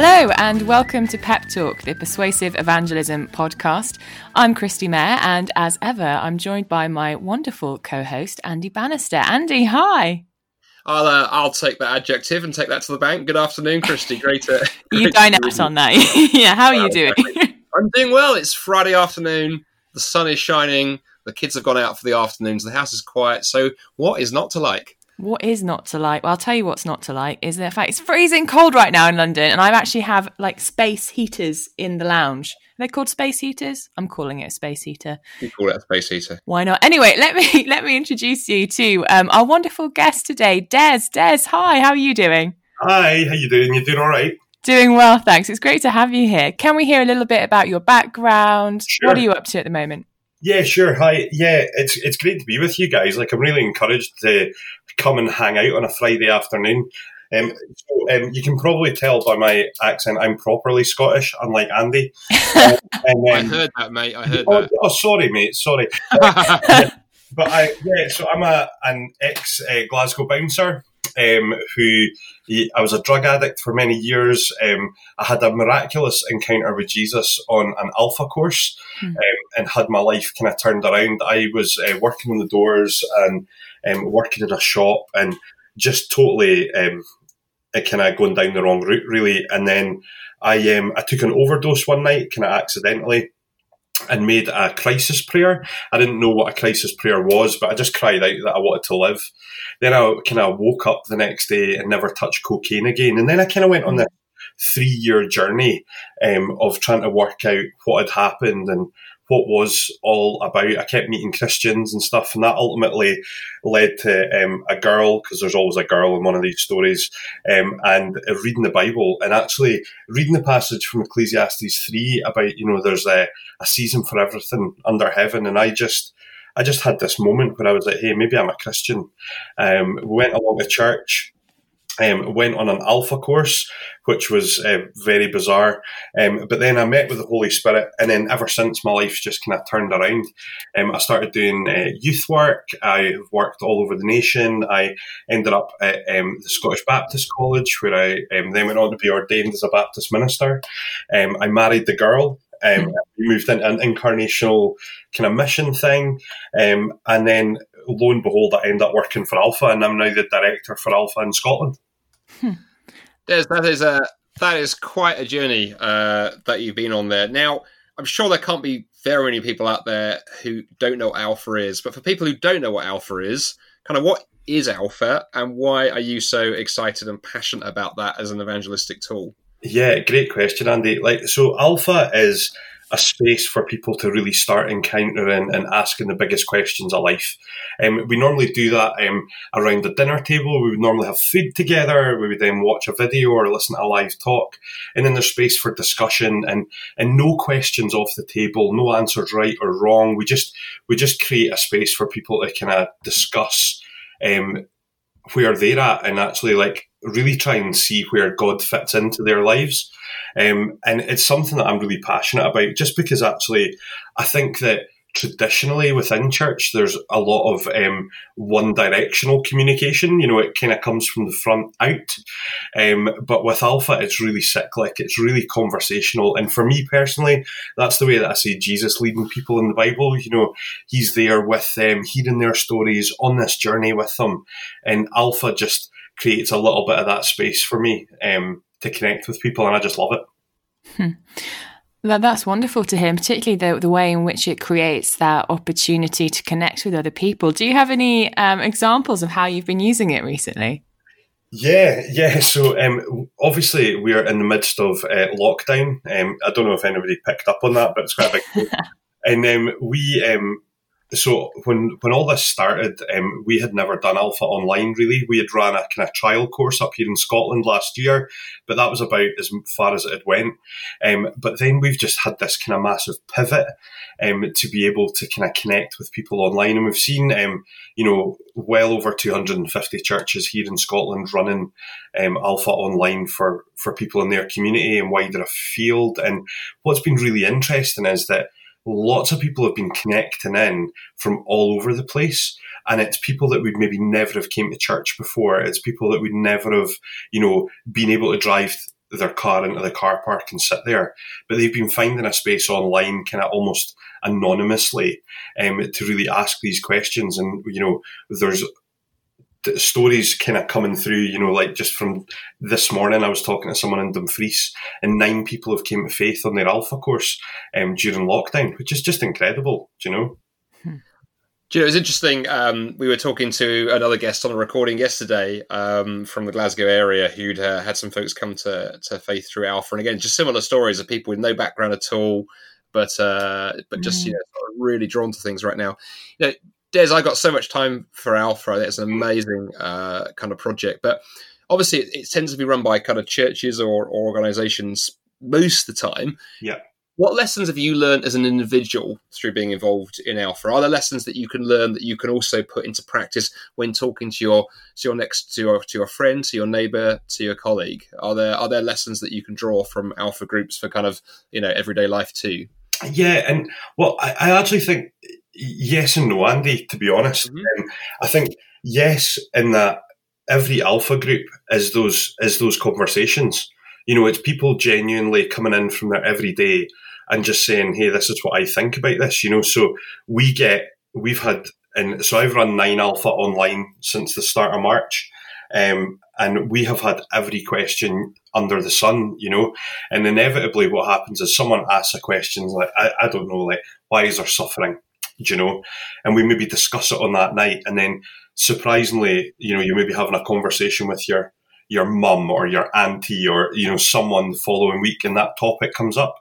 Hello, and welcome to Pep Talk, the Persuasive Evangelism podcast. I'm Kristi Mair, and as ever, I'm joined by my wonderful co host, Andy Bannister. Andy, hi. I'll uh, I'll take that adjective and take that to the bank. Good afternoon, Kristi. Great to you dine out on that. yeah, how are you doing? I'm doing well. It's Friday afternoon. The sun is shining. The kids have gone out for the afternoons. The house is quiet. So, what is not to like? What is not to like? Well, I'll tell you what's not to like is the fact it's freezing cold right now in London, and I actually have like space heaters in the lounge. They're they called space heaters? I'm calling it a space heater. You call it a space heater. Why not? Anyway, let me let me introduce you to um, our wonderful guest today, Dez. Dez, hi. How are you doing? Hi. How you doing? You doing all right? Doing well, thanks. It's great to have you here. Can we hear a little bit about your background? Sure. What are you up to at the moment? Yeah, sure. Hi. Yeah, it's it's great to be with you guys. Like, I'm really encouraged to come and hang out on a Friday afternoon. Um, so, um, you can probably tell by my accent I'm properly Scottish, unlike Andy. Uh, and, um, I heard that, mate. I heard oh, that. Oh, sorry, mate. Sorry. but I yeah, so I'm a an ex uh, Glasgow bouncer um, who he, I was a drug addict for many years. Um, I had a miraculous encounter with Jesus on an Alpha course mm. um, and had my life kind of turned around. I was uh, working on the doors and um, working in a shop and just totally um, kind of going down the wrong route, really. And then I um, I took an overdose one night, kind of accidentally and made a crisis prayer. I didn't know what a crisis prayer was, but I just cried out that I wanted to live. Then I kind of woke up the next day and never touched cocaine again. And then I kind of went on this three year journey um, of trying to work out what had happened and what was all about. I kept meeting Christians and stuff, and that ultimately led to um, a girl, because there's always a girl in one of these stories, um, and uh, reading the Bible and actually reading the passage from Ecclesiastes 3 about, you know, there's a, a season for everything under heaven. And I just, I just had this moment where I was like, hey, maybe I'm a Christian. Um, went along to church um, went on an alpha course, which was uh, very bizarre. Um, but then I met with the Holy Spirit, and then ever since my life's just kind of turned around. Um, I started doing uh, youth work. I worked all over the nation. I ended up at um, the Scottish Baptist College, where I um, then went on to be ordained as a Baptist minister. Um, I married the girl. Um, we moved into an incarnational kind of mission thing, and then lo and behold, I ended up working for Alpha, and I'm now the director for Alpha in Scotland. That is a that is quite a journey uh, that you've been on there. Now, I'm sure there can't be very many people out there who don't know what alpha is, but for people who don't know what alpha is, kind of what is alpha and why are you so excited and passionate about that as an evangelistic tool? Yeah, great question, Andy. Like, so alpha is a space for people to really start encountering and asking the biggest questions of life. Um, we normally do that um, around the dinner table. We would normally have food together. We would then watch a video or listen to a live talk, and then there's space for discussion and and no questions off the table, no answers right or wrong. We just we just create a space for people to kind of discuss. Um, where they're at and actually like really try and see where God fits into their lives. Um, and it's something that I'm really passionate about just because actually I think that traditionally within church there's a lot of um, one directional communication. You know it kind of comes from the front out. Um, but with alpha it's really cyclic. It's really conversational. And for me personally that's the way that i see jesus leading people in the bible. You know he's there with them hearing their stories on this journey with them. And alpha just creates a little bit of that space for me um, to connect with people, and I just love it. Hmm. That, that's wonderful to hear, particularly the, the way in which it creates that opportunity to connect with other people. Do you have any um, examples of how you've been using it recently? Yeah, yeah. So um, obviously we're in the midst of uh, lockdown. Um, I don't know if anybody picked up on that, but it's quite a big. and um, we um, so when when all this started, um, we had never done Alpha online really. We had run a kind of trial course up here in Scotland last year, but that was about as far as it had went. Um, but then we've just had this kind of massive pivot um, to be able to kind of connect with people online, and we've seen um, you know well over 250 churches here in Scotland running um, Alpha online for for people in their community and wider afield. And what's been really interesting is that lots of people have been connecting in from all over the place and it's people that would maybe never have came to church before it's people that would never have you know been able to drive their car into the car park and sit there. But they've been finding a space online, kind of almost anonymously, um, to really ask these questions. And you know, there's stories kind of coming through, you know, like just from this morning, I was talking to someone in Dumfries, and nine people have came to faith on their Alpha course um, during lockdown, which is just incredible, do you know? Hmm. Do you know, it was interesting. Um, we were talking to another guest on a recording yesterday um, from the Glasgow area who'd uh, had some folks come to, to faith through Alpha, and again, just similar stories of people with no background at all, but uh, but just mm. you know, really drawn to things right now. You know, Dez, I got so much time for Alpha. It's an amazing uh, kind of project, but obviously it, it, tends to be run by kind of churches or, or organisations most of the time. Yeah. What lessons have you learned as an individual through being involved in Alpha? Are there lessons that you can learn that you can also put into practice when talking to your to your next to your to your friend, to your neighbour, to your colleague? Are there are there lessons that you can draw from Alpha groups for kind of you know everyday life too? Yeah, and well, I, I actually think yes and no, Andy. To be honest, mm-hmm. um, I think yes in that every alpha group is those is those conversations. You know, it's people genuinely coming in from their everyday and just saying, "Hey, this is what I think about this." You know, so we get we've had and so I've run nine alpha online since the start of March. Um, and we have had every question under the sun, you know, and inevitably what happens is someone asks a question like, I, I don't know, like, why is there suffering? You know, and we maybe discuss it on that night. And then surprisingly, you know, you maybe having a conversation with your, your mum or your auntie or, you know, someone the following week and that topic comes up.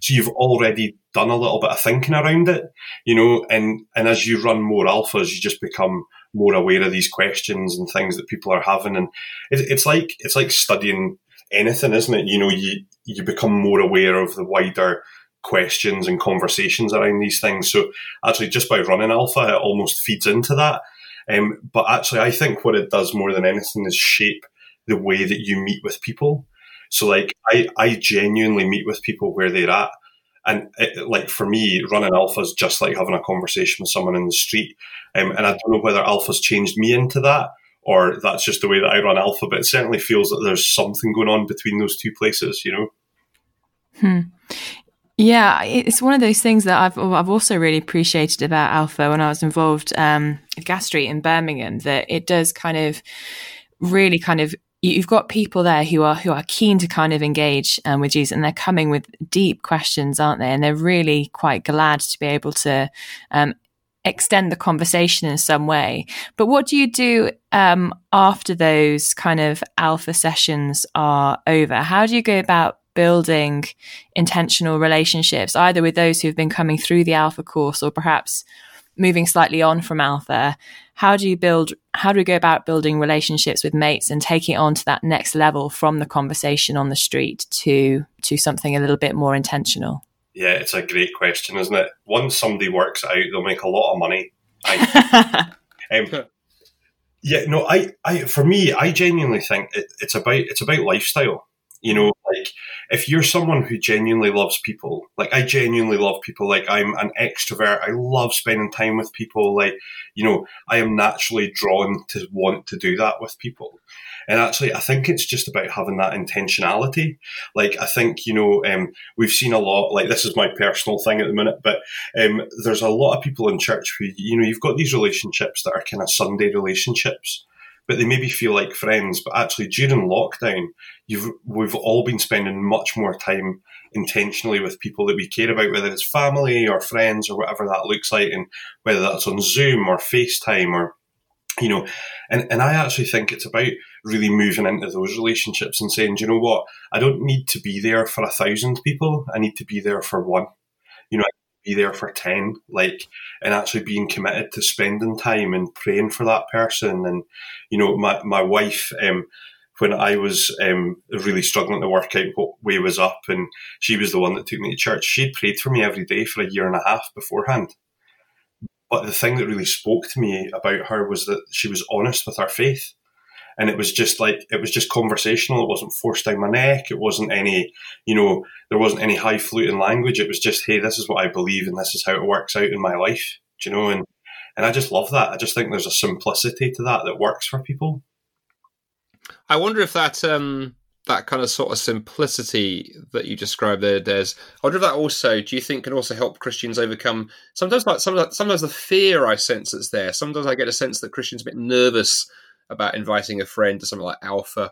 So you've already done a little bit of thinking around it, you know, and, and as you run more alphas, you just become more aware of these questions and things that people are having. And it, it's like, it's like studying anything, isn't it? You know, you, you become more aware of the wider questions and conversations around these things. So actually, just by running alpha, it almost feeds into that. Um, but actually, I think what it does more than anything is shape the way that you meet with people. So like, I, I genuinely meet with people where they're at. And it, like for me, running alpha is just like having a conversation with someone in the street. Um, and I don't know whether alpha's changed me into that or that's just the way that I run alpha, but it certainly feels that there's something going on between those two places, you know? Hmm. Yeah, it's one of those things that I've I've also really appreciated about Alpha when I was involved um, at Gas Street in Birmingham. That it does kind of really kind of you've got people there who are who are keen to kind of engage um, with Jesus, and they're coming with deep questions, aren't they? And they're really quite glad to be able to um, extend the conversation in some way. But what do you do um, after those kind of alpha sessions are over? How do you go about building intentional relationships, either with those who've been coming through the Alpha course or perhaps moving slightly on from Alpha. How do you build, how do we go about building relationships with mates and taking it on to that next level from the conversation on the street to, to something a little bit more intentional? Yeah, it's a great question, isn't it? Once somebody works out, they'll make a lot of money. I, um, yeah, no, I, I, for me, I genuinely think it, it's about, it's about lifestyle. You know, like if you're someone who genuinely loves people, like I genuinely love people, like I'm an extrovert, I love spending time with people, like, you know, I am naturally drawn to want to do that with people. And actually, I think it's just about having that intentionality. Like, I think, you know, um, we've seen a lot, like, this is my personal thing at the minute, but um, there's a lot of people in church who, you know, you've got these relationships that are kind of Sunday relationships but they maybe feel like friends. But actually, during lockdown, you've we've all been spending much more time intentionally with people that we care about, whether it's family or friends or whatever that looks like, and whether that's on Zoom or FaceTime or you know, and, and I actually think it's about really moving into those relationships and saying, you know what, I don't need to be there for a thousand people. I need to be there for one. You know, be there for 10 like and actually being committed to spending time and praying for that person. And you know my, my wife um, when I was um, really struggling to work out what way was up and she was the one that took me to church she prayed for me every day for a year and a half beforehand. But the thing that really spoke to me about her was that she was honest with her faith and it was just like it was just conversational. It wasn't forced down my neck. It wasn't any, you know, there wasn't any high fluting language. It was just, hey, this is what I believe, and this is how it works out in my life. Do you know? And and I just love that. I just think there's a simplicity to that that works for people. I wonder if that um, that kind of sort of simplicity that you describe there, Dez. I wonder if that also, do you think, can also help Christians overcome sometimes like sometimes, sometimes the fear I sense that's there. Sometimes I get a sense that Christians are a bit nervous about inviting a friend to something like Alpha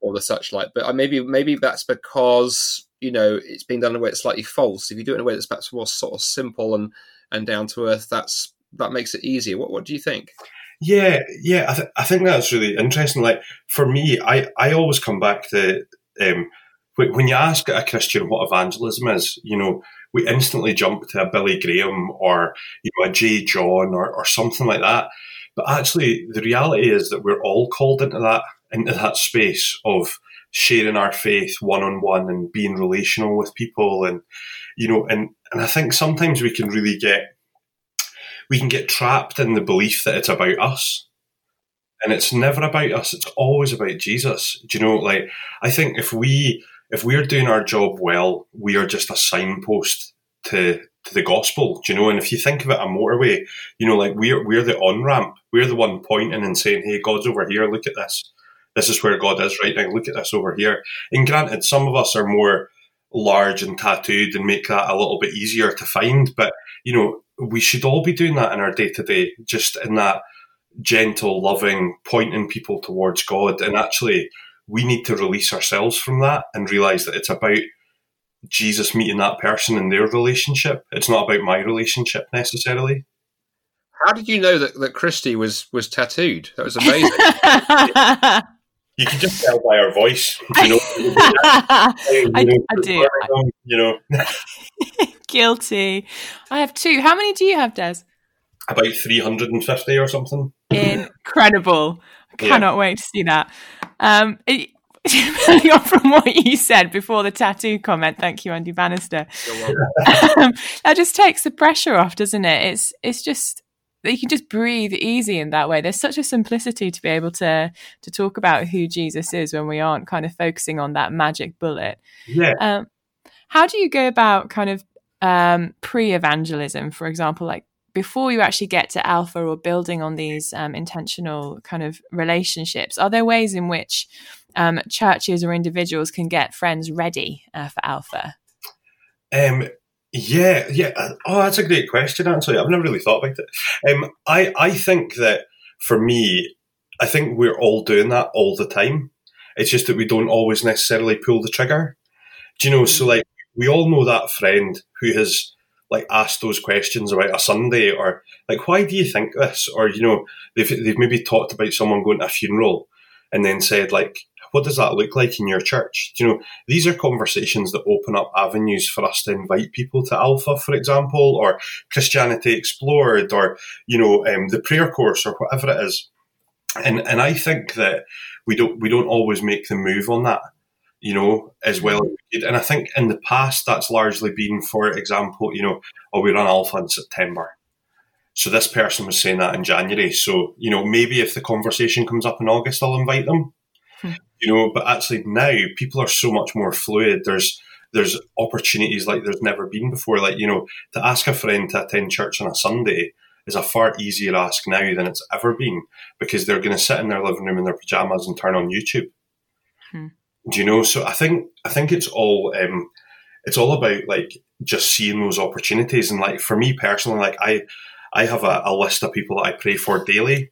or the such like. But uh, maybe maybe that's because you know it's being done in a way that's slightly false. If you do it in a way that's perhaps more sort of simple and and down to earth, that's that makes it easier. What what do you think? Yeah, yeah, I, th- I think that's really interesting. Like for me, I, I always come back to um, when you ask a Christian what evangelism is, you know, we instantly jump to a Billy Graham or you know a J. John or, or something like that. But actually, the reality is that we're all called into that into that space of sharing our faith one on one and being relational with people, and you know, and and I think sometimes we can really get we can get trapped in the belief that it's about us. And it's never about us, it's always about Jesus. Do you know, like I think if we if we're doing our job well, we are just a signpost to to the gospel. Do you know? And if you think of it a motorway, you know, like we're we're the on ramp. We're the one pointing and saying, Hey, God's over here, look at this. This is where God is right now. Look at this over here. And granted, some of us are more large and tattooed and make that a little bit easier to find. But, you know, we should all be doing that in our day to day, just in that gentle, loving, pointing people towards God. And actually, we need to release ourselves from that and realize that it's about Jesus meeting that person in their relationship. It's not about my relationship necessarily. How did you know that, that Kristi was was tattooed? That was amazing. you can just tell by her voice. You know, I, I do. You know, guilty. I have two. How many do you have, Dez? About three hundred and fifty or something. Incredible! I cannot yeah. wait to see that. Um, it, from what you said before the tattoo comment, thank you, Andy Bannister. um, that just takes the pressure off, doesn't it? It's it's just you can just breathe easy in that way. There's such a simplicity to be able to to talk about who Jesus is when we aren't kind of focusing on that magic bullet. Yeah. Um, how do you go about kind of um, pre-evangelism, for example, like before you actually get to alpha or building on these um, intentional kind of relationships? Are there ways in which um, churches or individuals can get friends ready uh, for alpha? Um, yeah, yeah. Uh, oh, that's a great question. Actually, I've never really thought about it. Um, I I think that for me, I think we're all doing that all the time. It's just that we don't always necessarily pull the trigger. Do you know? So like, we all know that friend who has like asked those questions about a Sunday or like, why do you think this? Or you know, they've they've maybe talked about someone going to a funeral and then said like, what does that look like in your church? Do you know, these are conversations that open up avenues for us to invite people to Alpha, for example, or Christianity Explored, or you know, um, the prayer course, or whatever it is. And and I think that we don't we don't always make the move on that, you know, as well. And I think in the past that's largely been, for example, you know, oh, we run Alpha in September. So this person was saying that in January. So, you know, maybe if the conversation comes up in August, I'll invite them you know. But actually now people are so much more fluid. There's there's opportunities like there's never been before. Like you know, to ask a friend to attend church on a Sunday is a far easier ask now than it's ever been because they're going to sit in their living room in their pajamas and turn on YouTube. Hmm. Do you know? So I think I think it's all um, it's all about like just seeing those opportunities and like for me personally, like I I have a, a list of people that I pray for daily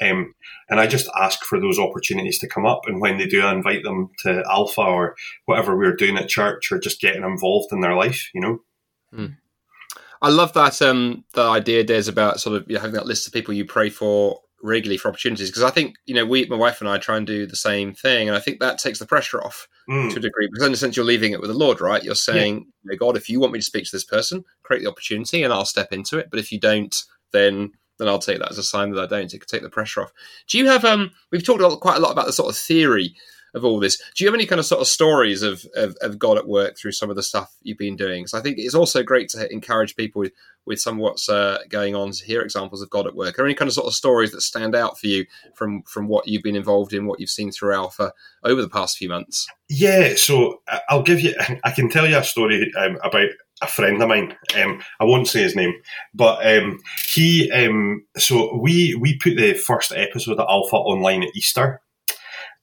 um, and I just ask for those opportunities to come up. And when they do, I invite them to Alpha or whatever we're doing at church or just getting involved in their life, you know? Mm. I love that um, the idea, Dez, about sort of you know, having that list of people you pray for regularly for opportunities because I think you know we my wife and I try and do the same thing and I think that takes the pressure off mm. to a degree because in a sense you're leaving it with the Lord right you're saying yeah. God if you want me to speak to this person create the opportunity and I'll step into it but if you don't then then I'll take that as a sign that I don't. It could take the pressure off. Do you have um? We've talked quite a lot about the sort of theory of all this. Do you have any kind of sort of stories of, of, of God at work through some of the stuff you've been doing? So I think it's also great to encourage people with, with some what's uh, going on to hear examples of God at work. Are there any kind of sort of stories that stand out for you from from what you've been involved in, what you've seen through Alpha over the past few months? Yeah, so I'll give you. I can tell you a story um, about a friend of mine. Um, I won't say his name, but um, he. Um, so we we put the first episode of Alpha online at Easter,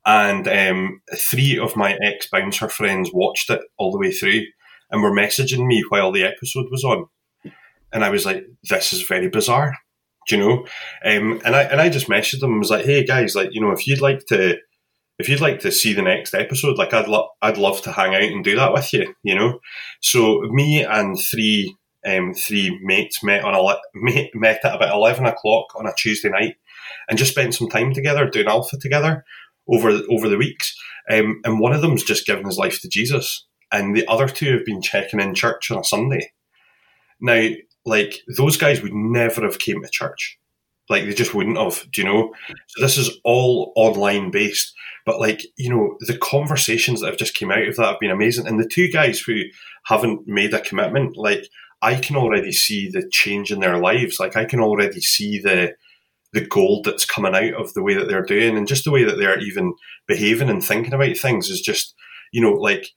and um, three of my ex bouncer friends watched it all the way through and were messaging me while the episode was on, and I was like, "This is very bizarre," do you know? Um, and I and I just messaged them was like, "Hey guys, like you know, if you'd like to." If you'd like to see the next episode, like I'd lo- I'd love to hang out and do that with you, you know. So me and three um, three mates met on a met at about eleven o'clock on a Tuesday night, and just spent some time together doing alpha together over over the weeks. Um, and one of them's just given his life to Jesus, and the other two have been checking in church on a Sunday. Now, like those guys would never have came to church, like they just wouldn't have. Do you know? So this is all online based, but like you know, the conversations that have just came out of that have been amazing. And the two guys who haven't made a commitment, like I can already see the change in their lives. Like I can already see the the gold that's coming out of the way that they're doing and just the way that they're even behaving and thinking about things is just, you know, like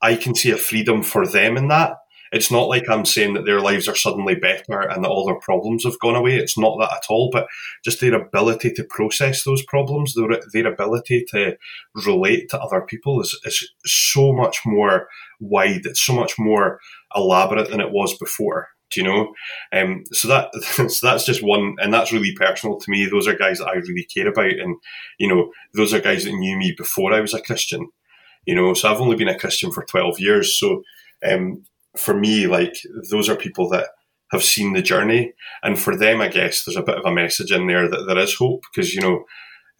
I can see a freedom for them in that. It's not like I'm saying that their lives are suddenly better and that all their problems have gone away. It's not that at all, but just their ability to process those problems, their, their ability to relate to other people is, is so much more wide. It's so much more elaborate than it was before. Do you know? Um, so that so that's just one, and that's really personal to me. Those are guys that I really care about, and you know, those are guys that knew me before I was a Christian. You know, so I've only been a Christian for twelve years. So um, for me, like those are people that have seen the journey, and for them, I guess there's a bit of a message in there that there is hope because you know,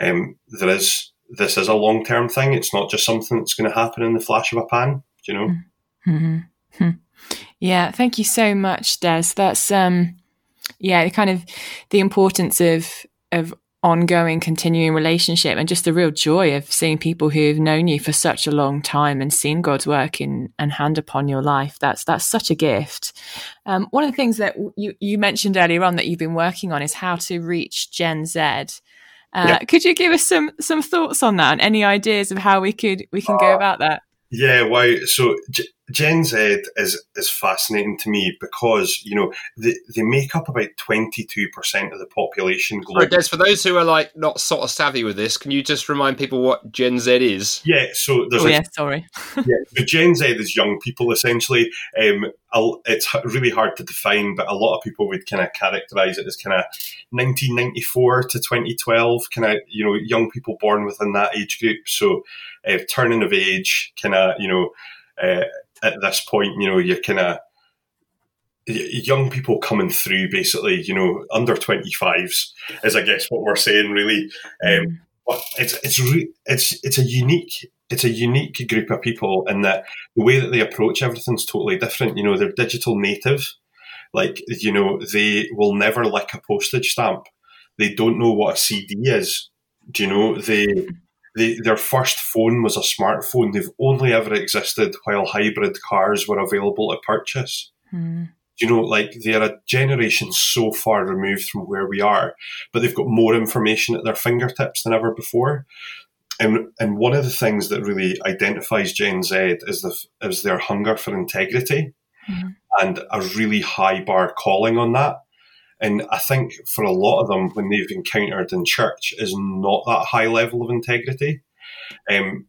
um, there is this is a long term thing. It's not just something that's going to happen in the flash of a pan. You know. Mm-hmm. Hmm. Yeah, thank you so much, Dez. That's um, yeah, kind of the importance of of ongoing, continuing relationship, and just the real joy of seeing people who've known you for such a long time and seen God's work in and hand upon your life. That's that's such a gift. Um, one of the things that you you mentioned earlier on that you've been working on is how to reach Gen Z. Uh, yeah. Could you give us some some thoughts on that and any ideas of how we could we can uh, go about that? Yeah, wow. So Gen Z is is fascinating to me because you know they, they make up about twenty two percent of the population globally. Right, Dez, for those who are like not sort of savvy with this, can you just remind people what Gen Z is? Yeah, so there's oh, a, yeah, sorry. yeah, the Gen Z is young people essentially. Um, it's really hard to define, but a lot of people would kind of characterize it as kind of 1994 to 2012, kind of you know young people born within that age group. So uh, turning of age, kind of you know. Uh, at this point, you know, you're kind of young people coming through, basically, you know, under 25s is, I guess, what we're saying, really. Um, mm. but it's it's re- it's it's a unique it's a unique group of people in that the way that they approach everything's totally different. You know, they're digital native. Like, you know, they will never lick a postage stamp. They don't know what a CD is. Do you know? They they, their first phone was a smartphone. They've only ever existed while hybrid cars were available to purchase. Mm. You know, like they're a generation so far removed from where we are, but they've got more information at their fingertips than ever before. And and one of the things that really identifies Gen Z is the is their hunger for integrity, mm. and a really high bar calling on that. And I think for a lot of them, when they've encountered in church, is not that high level of integrity. Um,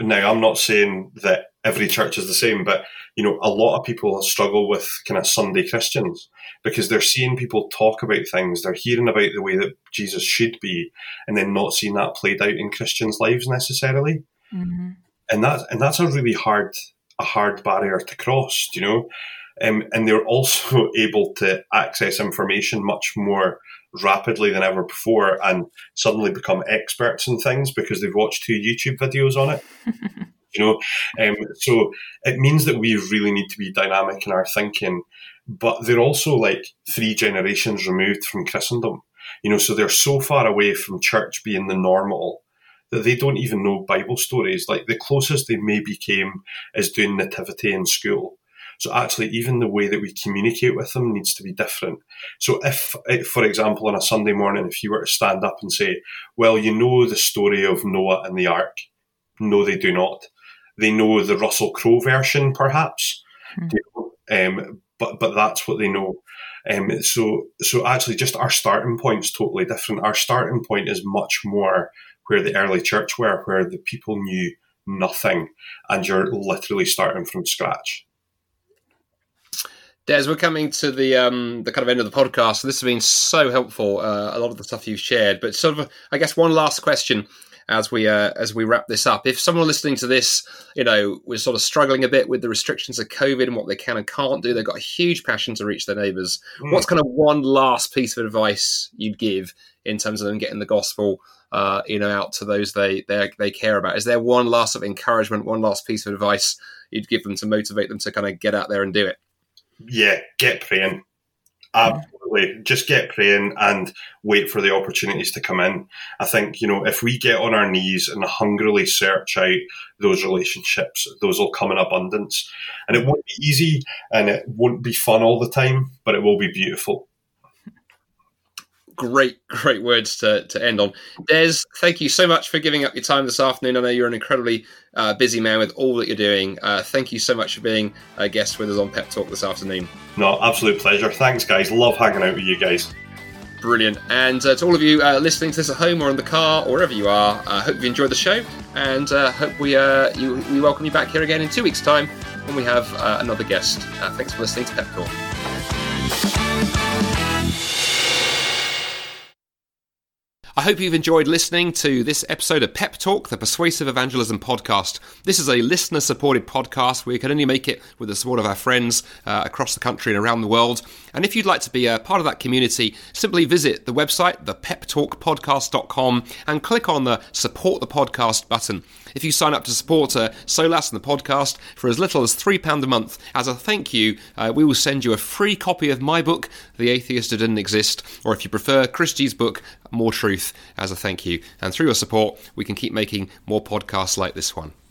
now, I'm not saying that every church is the same, but you know, a lot of people struggle with kind of Sunday Christians because they're seeing people talk about things, they're hearing about the way that Jesus should be, and then not seeing that played out in Christians' lives necessarily. Mm-hmm. And that and that's a really hard a hard barrier to cross. You know, um, and they're also able to access information much more rapidly than ever before and suddenly become experts in things because they've watched two YouTube videos on it. you know, um, so it means that we really need to be dynamic in our thinking, but they're also like three generations removed from Christendom. You know, so they're so far away from church being the normal that they don't even know Bible stories. Like the closest they maybe came is doing nativity in school. So actually, even the way that we communicate with them needs to be different. So if, for example, on a Sunday morning, if you were to stand up and say, well, you know the story of Noah and the ark. No, they do not. They know the Russell Crowe version, perhaps. Hmm. Um, but, but that's what they know. Um, so, so actually, just our starting point is totally different. Our starting point is much more where the early church were, where the people knew nothing and you're literally starting from scratch. Dez, we're coming to the um, the kind of end of the podcast. This has been so helpful. Uh, a lot of the stuff you've shared, but sort of, I guess, one last question as we uh, as we wrap this up. If someone listening to this, you know, was sort of struggling a bit with the restrictions of COVID and what they can and can't do, they've got a huge passion to reach their neighbours. Mm. What's kind of one last piece of advice you'd give in terms of them getting the gospel, uh, you know, out to those they they they care about? Is there one last of encouragement, one last piece of advice you'd give them to motivate them to kind of get out there and do it? Yeah, get praying. Absolutely. Just get praying and wait for the opportunities to come in. I think, you know, if we get on our knees and hungrily search out those relationships, those will come in abundance. And it won't be easy and it won't be fun all the time, but it will be beautiful great, great words to, to end on. Dez, thank you so much for giving up your time this afternoon. I know you're an incredibly uh, busy man with all that you're doing. Uh, thank you so much for being a guest with us on Pep Talk this afternoon. No, absolute pleasure. Thanks, guys. Love hanging out with you guys. Brilliant. And uh, to all of you uh, listening to this at home or in the car or wherever you are, I uh, hope you enjoyed the show and uh, hope we, you, we welcome you back here again in two weeks' time when we have another guest. thanks for listening to Pep Talk. Hope you've enjoyed listening to this episode of Pep Talk, the Persuasive Evangelism podcast. This is a listener supported podcast. We can only make it with the support of our friends uh, across the country and around the world. And if you'd like to be a part of that community, simply visit the website, thepeptalkpodcast.com, and click on the support the podcast button. If you sign up to support uh, Solas and the podcast for as little as £3 a month, as a thank you, uh, we will send you a free copy of my book, The Atheist Who Didn't Exist, or if you prefer, Kristi's book, More Truth, as a thank you. And through your support, we can keep making more podcasts like this one.